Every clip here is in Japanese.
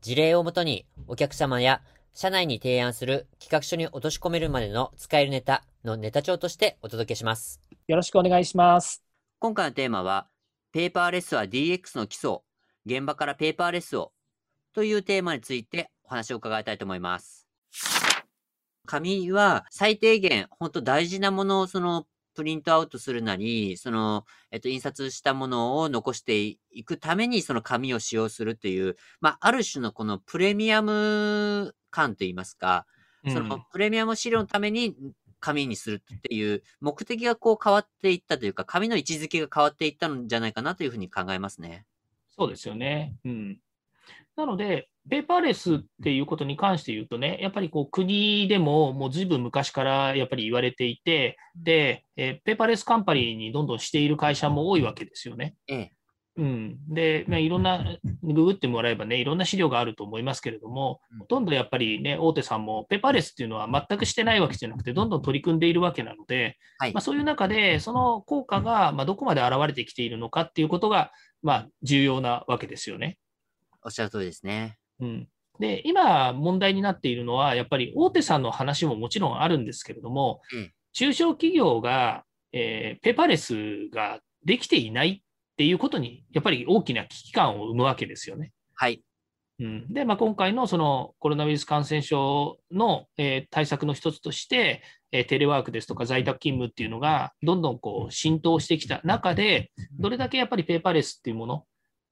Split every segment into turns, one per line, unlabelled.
事例をもとにお客様や社内に提案する企画書に落とし込めるまでの使えるネタのネタ帳としてお届けします。
よろしくお願いします。
今回のテーマは、ペーパーレスは DX の基礎、現場からペーパーレスをというテーマについてお話を伺いたいと思います。紙は最低限、本当大事なものをそのプリントアウトするなり、その、えっと、印刷したものを残していくために、その紙を使用するっていう、まあ、ある種のこのプレミアム感といいますか、そのプレミアム資料のために紙にするっていう目的がこう変わっていったというか、紙の位置づけが変わっていったんじゃないかなというふうに考えますね。
そうですよね。うん。なので、ペーパーレスっていうことに関して言うとね、やっぱりこう国でももうずいぶん昔からやっぱり言われていて、で、えペーパーレスカンパニーにどんどんしている会社も多いわけですよね。
ええ
うん、で、まあ、いろんな、ググってもらえばね、いろんな資料があると思いますけれども、ほとんどやっぱりね、大手さんもペーパーレスっていうのは全くしてないわけじゃなくて、どんどん取り組んでいるわけなので、はい、まあ、そういう中で、その効果がまどこまで現れてきているのかっていうことが、まあ、重要なわけですよね。
おっしゃる通りですね。
うん、で、今問題になっているのは、やっぱり大手さんの話ももちろんあるんですけれども、うん、中小企業が、えー、ペーパーレスができていないっていうことに、やっぱり大きな危機感を生むわけですよね。
はい。
うん、で、まあ、今回のそのコロナウイルス感染症の、えー、対策の一つとして、えー、テレワークですとか在宅勤務っていうのがどんどんこう浸透してきた中で、どれだけやっぱりペーパーレスっていうもの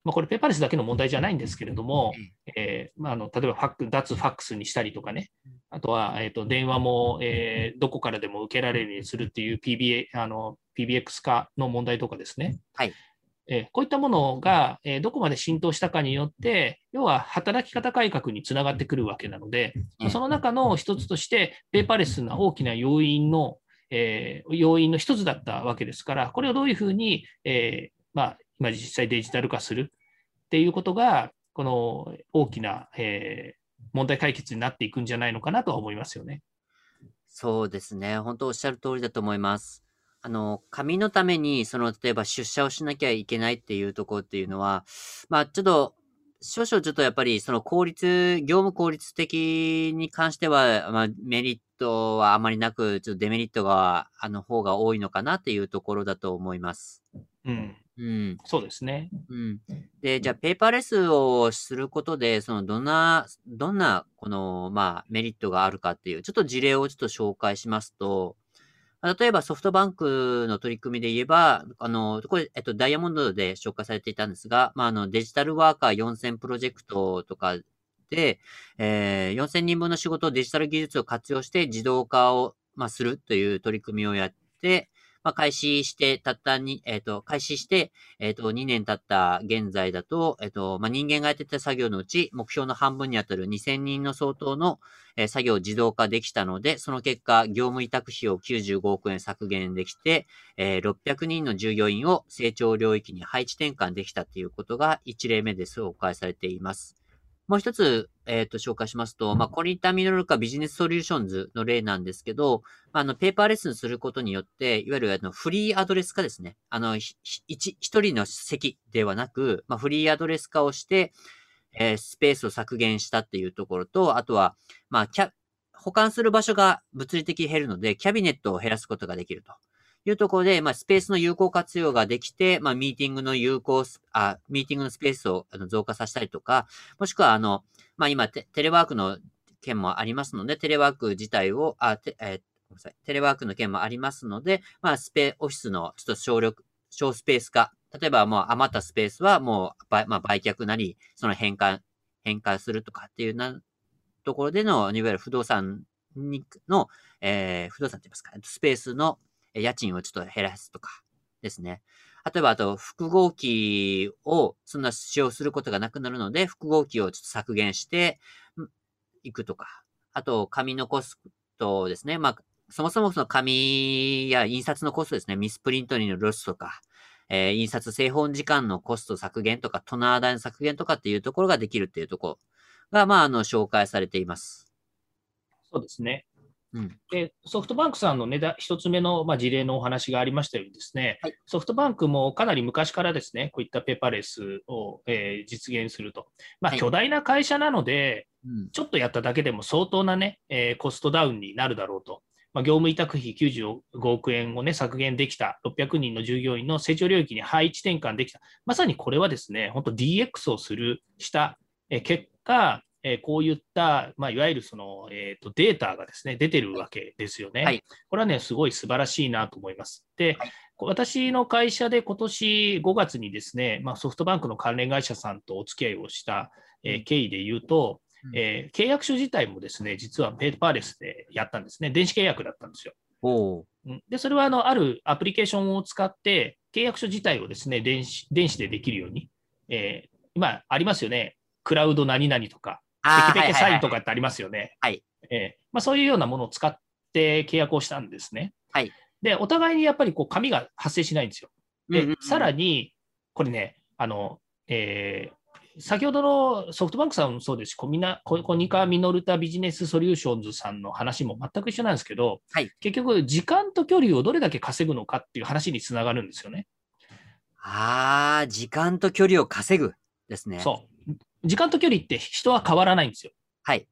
まあ、これペーパーレスだけの問題じゃないんですけれども、えーまあ、あの例えばファック脱ファックスにしたりとかね、あとは、えーと、電話も、えー、どこからでも受けられるようにするっていう PBA あの PBX 化の問題とかですね。
はい。
えー、こういったものが、えー、どこまで浸透したかによって、要は働き方改革につながってくるわけなので、その中の一つとして、ペーパーレスな大きな要因の、えー、要因の一つだったわけですから、これをどういうふうに、えーまあ、今実際デジタル化するっていうことが、この大きな、えー、問題解決になっていくんじゃないのかなとは思いますよね。
そうですね。本当おっしゃる通りだと思います。あの、紙のために、その、例えば出社をしなきゃいけないっていうところっていうのは、まあ、ちょっと、少々ちょっとやっぱり、その効率、業務効率的に関しては、まあ、メリットはあまりなく、ちょっとデメリットが、あの方が多いのかなっていうところだと思います。
うん。
うん。
そうですね。
うん。で、じゃあ、ペーパーレスをすることで、その、どんな、どんな、この、まあ、メリットがあるかっていう、ちょっと事例をちょっと紹介しますと、例えばソフトバンクの取り組みで言えば、あの、これ、えっと、ダイヤモンドで紹介されていたんですが、まあ、あの、デジタルワーカー4000プロジェクトとかで、えー、4000人分の仕事をデジタル技術を活用して自動化を、まあ、するという取り組みをやって、まあ、開始して、たったに、えっ、ー、と、開始して、えっ、ー、と、2年経った現在だと、えっ、ー、と、まあ、人間がやってた作業のうち、目標の半分にあたる2000人の相当の、え、作業を自動化できたので、その結果、業務委託費を95億円削減できて、え、600人の従業員を成長領域に配置転換できたということが1例目で紹介されています。もう一つ、えっ、ー、と、紹介しますと、まあ、コリンタミノルカビジネスソリューションズの例なんですけど、まあ、あの、ペーパーレッスンすることによって、いわゆるあのフリーアドレス化ですね。あの、一、一人の席ではなく、まあ、フリーアドレス化をして、えー、スペースを削減したっていうところと、あとは、まあ、キャ、保管する場所が物理的に減るので、キャビネットを減らすことができると。いうところで、まあ、スペースの有効活用ができて、まあ、ミーティングの有効、あ、ミーティングのスペースを増加させたりとか、もしくは、あの、まあ、今テ、テレワークの件もありますので、テレワーク自体を、あ、てえー、ごめんなさい。テレワークの件もありますので、まあ、スペ、オフィスのちょっと省力、小スペース化。例えば、もう余ったスペースはもう、まあ、売却なり、その変換、変換するとかっていうな、ところでの、いわゆる不動産にの、えー、不動産って言いますか、スペースの家賃をちょっと減らすとかですね。例えばあと複合機をそんな使用することがなくなるので、複合機をちょっと削減していくとか。あと、紙のコストですね。まあ、そもそもその紙や印刷のコストですね。ミスプリントにのロスとか、えー、印刷製本時間のコスト削減とか、トナー代の削減とかっていうところができるっていうところが、まあ、あの、紹介されています。
そうですね。うん、でソフトバンクさんの、ね、一つ目の、まあ、事例のお話がありましたようにですね、はい、ソフトバンクもかなり昔からですね、こういったペーパーレスを、えー、実現すると。まあ、巨大な会社なので、はい、ちょっとやっただけでも相当なね、えー、コストダウンになるだろうと。まあ、業務委託費95億円を、ね、削減できた、600人の従業員の成長領域に配置転換できた、まさにこれはですね、本当 DX をする、した結果、えこういった、まあ、いわゆるその、えーと、データがですね、出てるわけですよね。はい、これはね、すごい素晴らしいなと思います。で、はい、私の会社で今年5月にですね、まあ、ソフトバンクの関連会社さんとお付き合いをした、えー、経緯で言うと、えー、契約書自体もですね、実はペーパーレスでやったんですね。電子契約だったんですよ。で、それはあのあるアプリケーションを使って、契約書自体をですね、電子電子でできるように、えー、今ありますよね。クラウド何々とか、ペケペケサインとかってありますよね。
はい。
えー、まあ、そういうようなものを使って契約をしたんですね。
はい。
で、お互いにやっぱりこう紙が発生しないんですよ。で、うんうんうん、さらに、これね、あの、えー、先ほどのソフトバンクさんもそうですし、コミナコニカミノルタビジネスソリューションズさんの話も全く一緒なんですけど、はい、結局、時間と距離をどれだけ稼ぐのかっていう話につながるんですよね。
ああ、時間と距離を稼ぐですね。
そう。時間と距離って人は変わらないんですよ。
はい。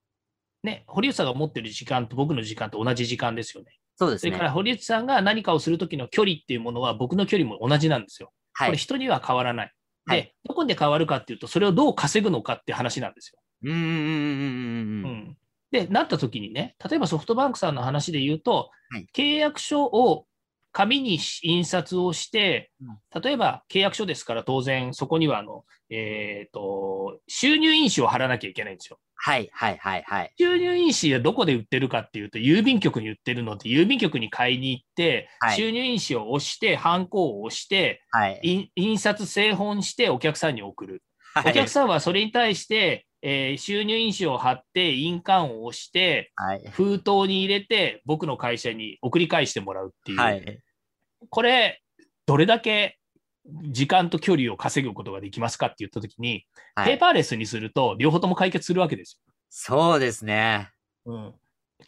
ね、堀内さんが持ってる時間と僕の時間と同じ時間ですよね。
そうですね。
それから堀内さんが何かをするときの距離っていうものは僕の距離も同じなんですよ。はい。これ人には変わらない。で、はい、どこで変わるかっていうと、それをどう稼ぐのかって話なんですよ。
うんうんうんうん。
で、なった時にね、例えばソフトバンクさんの話で言うと、はい、契約書を紙に印刷をして、例えば契約書ですから当然そこにはあの、えっ、ー、と、収入印紙を貼らなきゃいけないんですよ。
はいはいはいはい。
収入印紙はどこで売ってるかっていうと、郵便局に売ってるので、郵便局に買いに行って、はい、収入印紙を押して、ハンコを押して、はい、印刷製本してお客さんに送る。はい、お客さんはそれに対して、えー、収入印紙を貼って、印鑑を押して、はい、封筒に入れて、僕の会社に送り返してもらうっていう。はい、これ、どれだけ時間と距離を稼ぐことができますかって言ったときに、はい、ペーパーレスにすると、両方とも解決するわけですよ。
そうですね。
うん。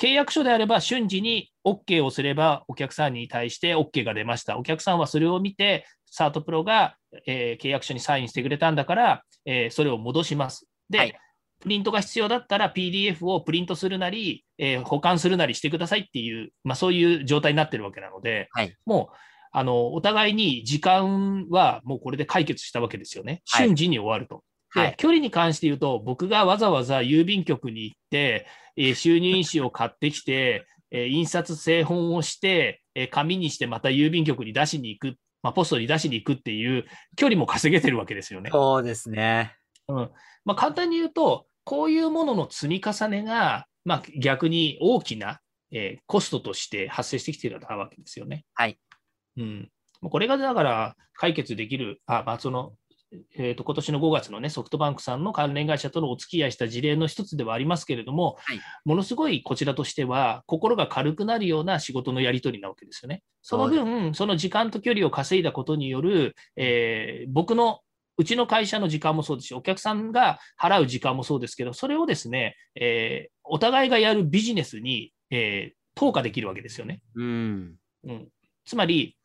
契約書であれば瞬時に OK をすればお客さんに対して OK が出ました。お客さんはそれを見て、サートプロが、えー、契約書にサインしてくれたんだから、えー、それを戻します。で、はい、プリントが必要だったら PDF をプリントするなり、えー、保管するなりしてくださいっていう、まあ、そういう状態になってるわけなので、はい、もうあのお互いに時間はもうこれで解決したわけですよね。瞬時に終わると。はい、で距離に関して言うと、僕がわざわざ郵便局に行って、えー、収入印紙を買ってきて、えー、印刷製本をして、えー、紙にしてまた郵便局に出しに行く、まあ、ポストに出しに行くっていう距離も稼げてるわけですよね。
そうですね。
うんまあ、簡単に言うと、こういうものの積み重ねが、まあ、逆に大きな、えー、コストとして発生してきているわけですよね。
はい。
うん。これがだから解決できる、あ、まあ、その、えーと、今年の5月の、ね、ソフトバンクさんの関連会社とのお付き合いした事例の一つではありますけれども、はい、ものすごいこちらとしては、心が軽くなるような仕事のやり取りなわけですよね。その分、その時間と距離を稼いだことによる、えー、僕のうちの会社の時間もそうですし、お客さんが払う時間もそうですけど、それをですね、えー、お互いがやるビジネスに、えー、投下できるわけですよね。
うん、
うん、つまり、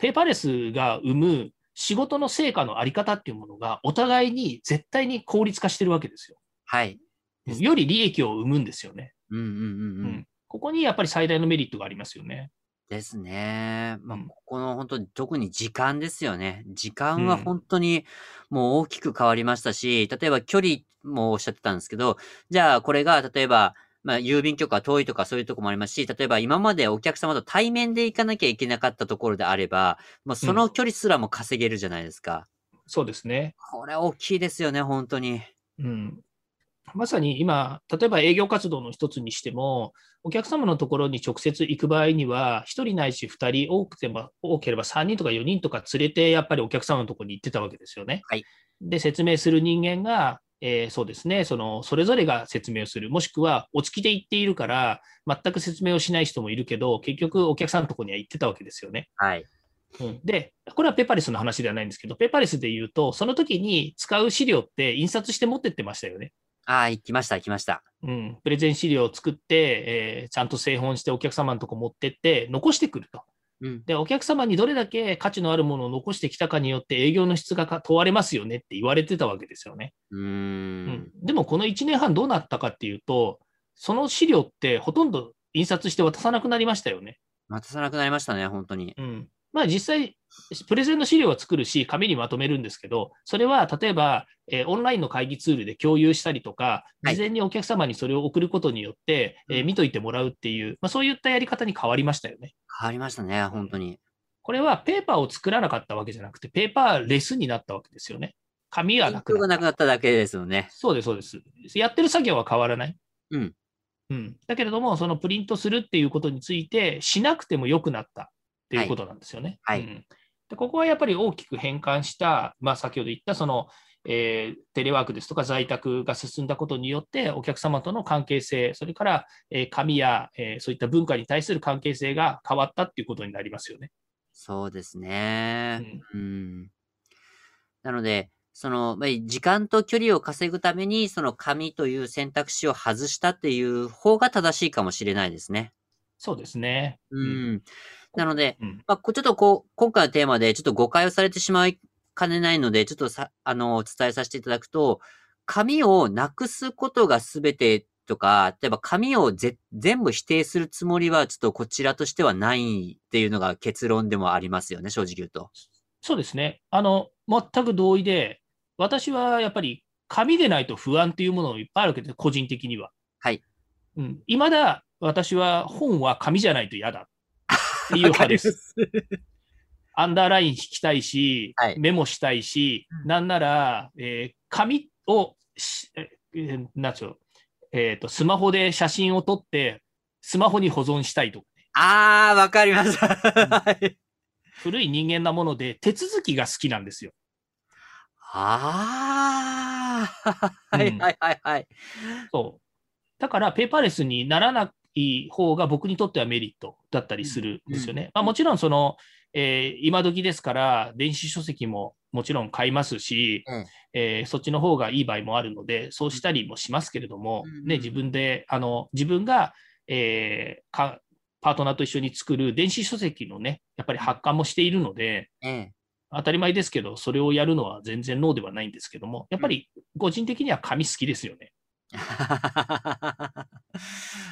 ペーパーレスが生む仕事の成果のあり方っていうものが、お互いに絶対に効率化してるわけですよ。
はい。
より利益を生むんですよね。
うんうんうんうん。うん、
ここにやっぱり最大のメリットがありますよね。
ですね。まあ、ここの本当に特に時間ですよね。時間は本当にもう大きく変わりましたし、例えば距離もおっしゃってたんですけど、じゃあこれが例えば、まあ、郵便局は遠いとかそういうとこもありますし、例えば今までお客様と対面で行かなきゃいけなかったところであれば、まあ、その距離すらも稼げるじゃないですか。
そうですね。
これ大きいですよね、本当に。
うん。まさに今、例えば営業活動の一つにしても、お客様のところに直接行く場合には、1人ないし2人、多くても多ければ3人とか4人とか連れて、やっぱりお客様のところに行ってたわけですよね。
はい、
で、説明する人間が、えー、そうですねその、それぞれが説明をする、もしくはお付きで行っているから、全く説明をしない人もいるけど、結局、お客さんのところには行ってたわけですよね。
はい
うん、で、これはペーパーレスの話ではないんですけど、ペーパーレスで言うと、その時に使う資料って印刷して持ってってましたよね。
ああ、行きました、行きました。
うん。プレゼン資料を作って、えー、ちゃんと製本してお客様のとこ持ってって、残してくると。
うん、
で、お客様にどれだけ価値のあるものを残してきたかによって営業の質が問われますよねって言われてたわけですよね。
うんうん、
でもこの1年半どうなったかっていうと、その資料ってほとんど印刷して渡さなくなりましたよね。
渡さなくなりましたね、本当に。
うん。まあ実際、プレゼンの資料は作るし、紙にまとめるんですけど、それは例えば、えー、オンラインの会議ツールで共有したりとか、事前にお客様にそれを送ることによって、はい、えー、見といてもらうっていう、まあ、そういったやり方に変わりましたよね。
変わりましたね、本当に。
これはペーパーを作らなかったわけじゃなくて、ペーパーレスになったわけですよね。紙はなくなった。
がなくなっただけですよね。
そうです、そうです。やってる作業は変わらない。
うん。
うん、だけれども、そのプリントするっていうことについて、しなくてもよくなったっていうことなんですよね。
はい、はいうん
でここはやっぱり大きく変換した、まあ、先ほど言ったその、えー、テレワークですとか在宅が進んだことによって、お客様との関係性、それから、えー、紙や、えー、そういった文化に対する関係性が変わったっていうことになりますよね。
そうですね。うん、うんなので、その、時間と距離を稼ぐために、その紙という選択肢を外したっていう方が正しいかもしれないですね。
そうですね。
うん。なので、うん、まあ、ちょっとこう、今回のテーマでちょっと誤解をされてしまいかねないので、ちょっとさ、あの、お伝えさせていただくと、紙をなくすことが全てとか、例えば紙をぜ全部否定するつもりは、ちょっとこちらとしてはないっていうのが結論でもありますよね、正直言うと。
そうですね。あの、全く同意で、私はやっぱり紙でないと不安っていうものがいっぱいあるわけです、個人的には。
はい。
うん。未だ私は本は紙じゃないと嫌だいう派です。アンダーライン引きたいし、はい、メモしたいし、なんなら、えー、紙をえー、なんちゅう、えっ、ー、と、スマホで写真を撮って、スマホに保存したいとか、
ね。ああ、わかりました。
古い人間なもので、手続きが好きなんですよ。
ああ、はいはいはいはい、
そう。だから、ペーパーレスにならない方が僕にとってはメリットだったりするんですよね。うん、まあ、もちろん、その、えー、今時ですから、電子書籍ももちろん買いますし、うん、えー、そっちの方がいい場合もあるので、そうしたりもしますけれども、うん、ね、自分で、あの自分が、えー、かパートナーと一緒に作る電子書籍のね、やっぱり発刊もしているので、当たり前ですけど、それをやるのは全然ノーではないんですけども、やっぱり個人的には紙好きですよね。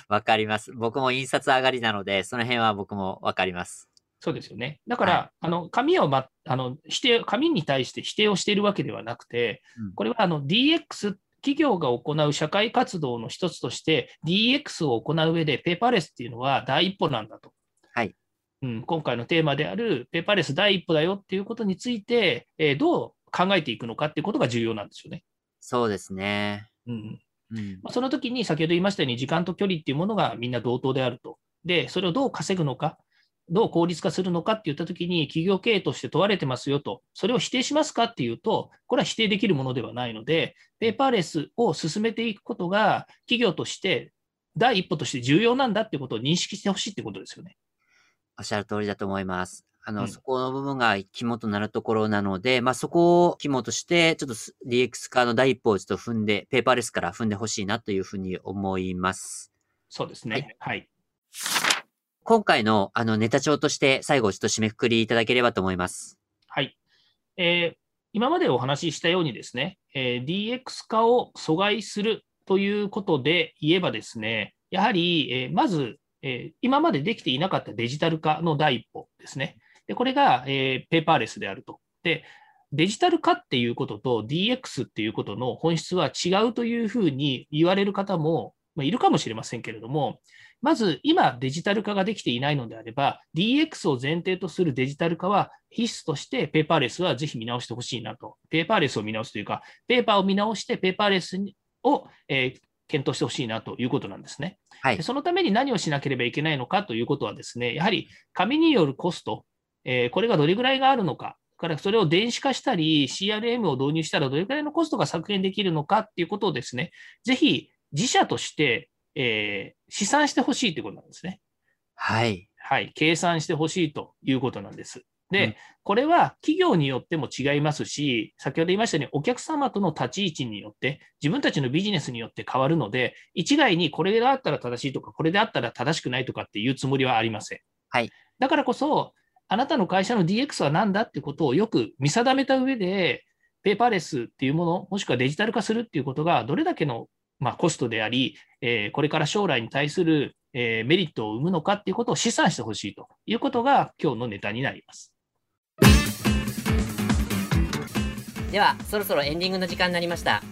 わかります。僕も印刷上がりなので、その辺は僕もわかります。
そうですよね。だから、はい、あの紙を、ま、あの否定紙に対して否定をしているわけではなくて、うん、これはあの DX 企業が行う社会活動の一つとして DX を行う上でペーパーレスっていうのは第一歩なんだと。うん、今回のテーマであるペーパーレス第一歩だよっていうことについて、えー、どう考えていくのかっていうことが重要なんですよね。
そうですね。
うんうんまあ、その時に先ほど言いましたように、時間と距離っていうものがみんな同等であると。で、それをどう稼ぐのか、どう効率化するのかって言った時に、企業経営として問われてますよと、それを否定しますかっていうと、これは否定できるものではないので、ペーパーレスを進めていくことが、企業として第一歩として重要なんだってことを認識してほしいってことですよね。
おっしゃる通りだと思います。あの、うん、そこの部分が肝となるところなので、まあ、そこを肝として、ちょっと DX 化の第一歩をちょっと踏んで、ペーパーレスから踏んでほしいなというふうに思います。
そうですね。はい。はい、
今回の、あの、ネタ帳として最後ちょっと締めくくりいただければと思います。
はい。えー、今までお話ししたようにですね、えー、DX 化を阻害するということで言えばですね、やはり、えー、まずえー、今までできていなかったデジタル化の第一歩ですね。でこれが、えー、ペーパーレスであると。で、デジタル化っていうことと DX っていうことの本質は違うというふうに言われる方も、まあ、いるかもしれませんけれども、まず今デジタル化ができていないのであれば、DX を前提とするデジタル化は必須としてペーパーレスはぜひ見直してほしいなと。ペーパーレスを見直すというか、ペーパーを見直してペーパーレスを、えー検討してほしいなということなんですね。
はい
でそのために何をしなければいけないのかということはですね、やはり紙によるコスト、えーこれがどれぐらいがあるのか、からそれを電子化したり、CRM を導入したらどれぐらいのコストが削減できるのかっていうことをですね、ぜひ自社として、えー試算してほしいということなんですね。
はい。
はい、計算してほしいということなんです。で、
うん
これは企業によっても違いますし、先ほど言いましたように、お客様との立ち位置によって、自分たちのビジネスによって変わるので、一概にこれであったら正しいとか、これであったら正しくないとかっていうつもりはありません。
はい
だからこそ、あなたの会社の DX は何だってことをよく見定めた上で、ペーパーレスっていうもの、もしくはデジタル化するっていうことが、どれだけの、まあ、コストであり、えーこれから将来に対する、えーメリットを生むのかっていうことを試算してほしいということが今日のネタになります。
ではそろそろエンディングの時間になりました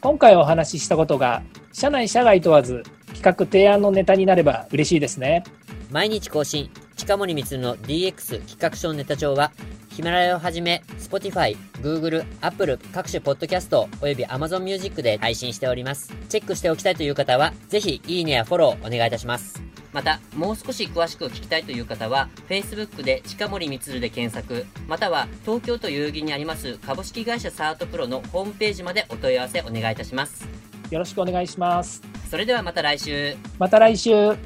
今回お話ししたことが社内社外問わず企画提案のネタになれば嬉しいですね
毎日更新。近森光の DX 企画書ネタ帳はヒマラヤをはじめ Spotify、Google、Apple 各種ポッドキャストおよび Amazon Music で配信しております。チェックしておきたいという方はぜひいいねやフォローお願いいたします。またもう少し詳しく聞きたいという方は Facebook で近森光で検索または東京都代々木にあります株式会社サートプロのホームページまでお問い合わせお願いいたします。
よろしくお願いします。
それではまた来週。
また来週